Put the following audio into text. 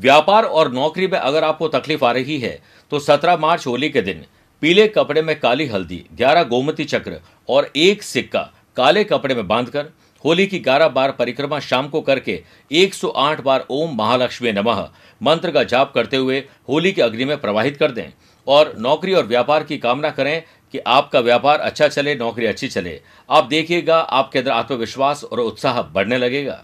व्यापार और नौकरी में अगर आपको तकलीफ़ आ रही है तो 17 मार्च होली के दिन पीले कपड़े में काली हल्दी 11 गोमती चक्र और एक सिक्का काले कपड़े में बांधकर होली की 11 बार परिक्रमा शाम को करके 108 बार ओम महालक्ष्मी नमः मंत्र का जाप करते हुए होली के अग्नि में प्रवाहित कर दें और नौकरी और व्यापार की कामना करें कि आपका व्यापार अच्छा चले, नौकरी अच्छी चले। आप देखिएगा, आपके अंदर आत्मविश्वास और उत्साह बढ़ने लगेगा।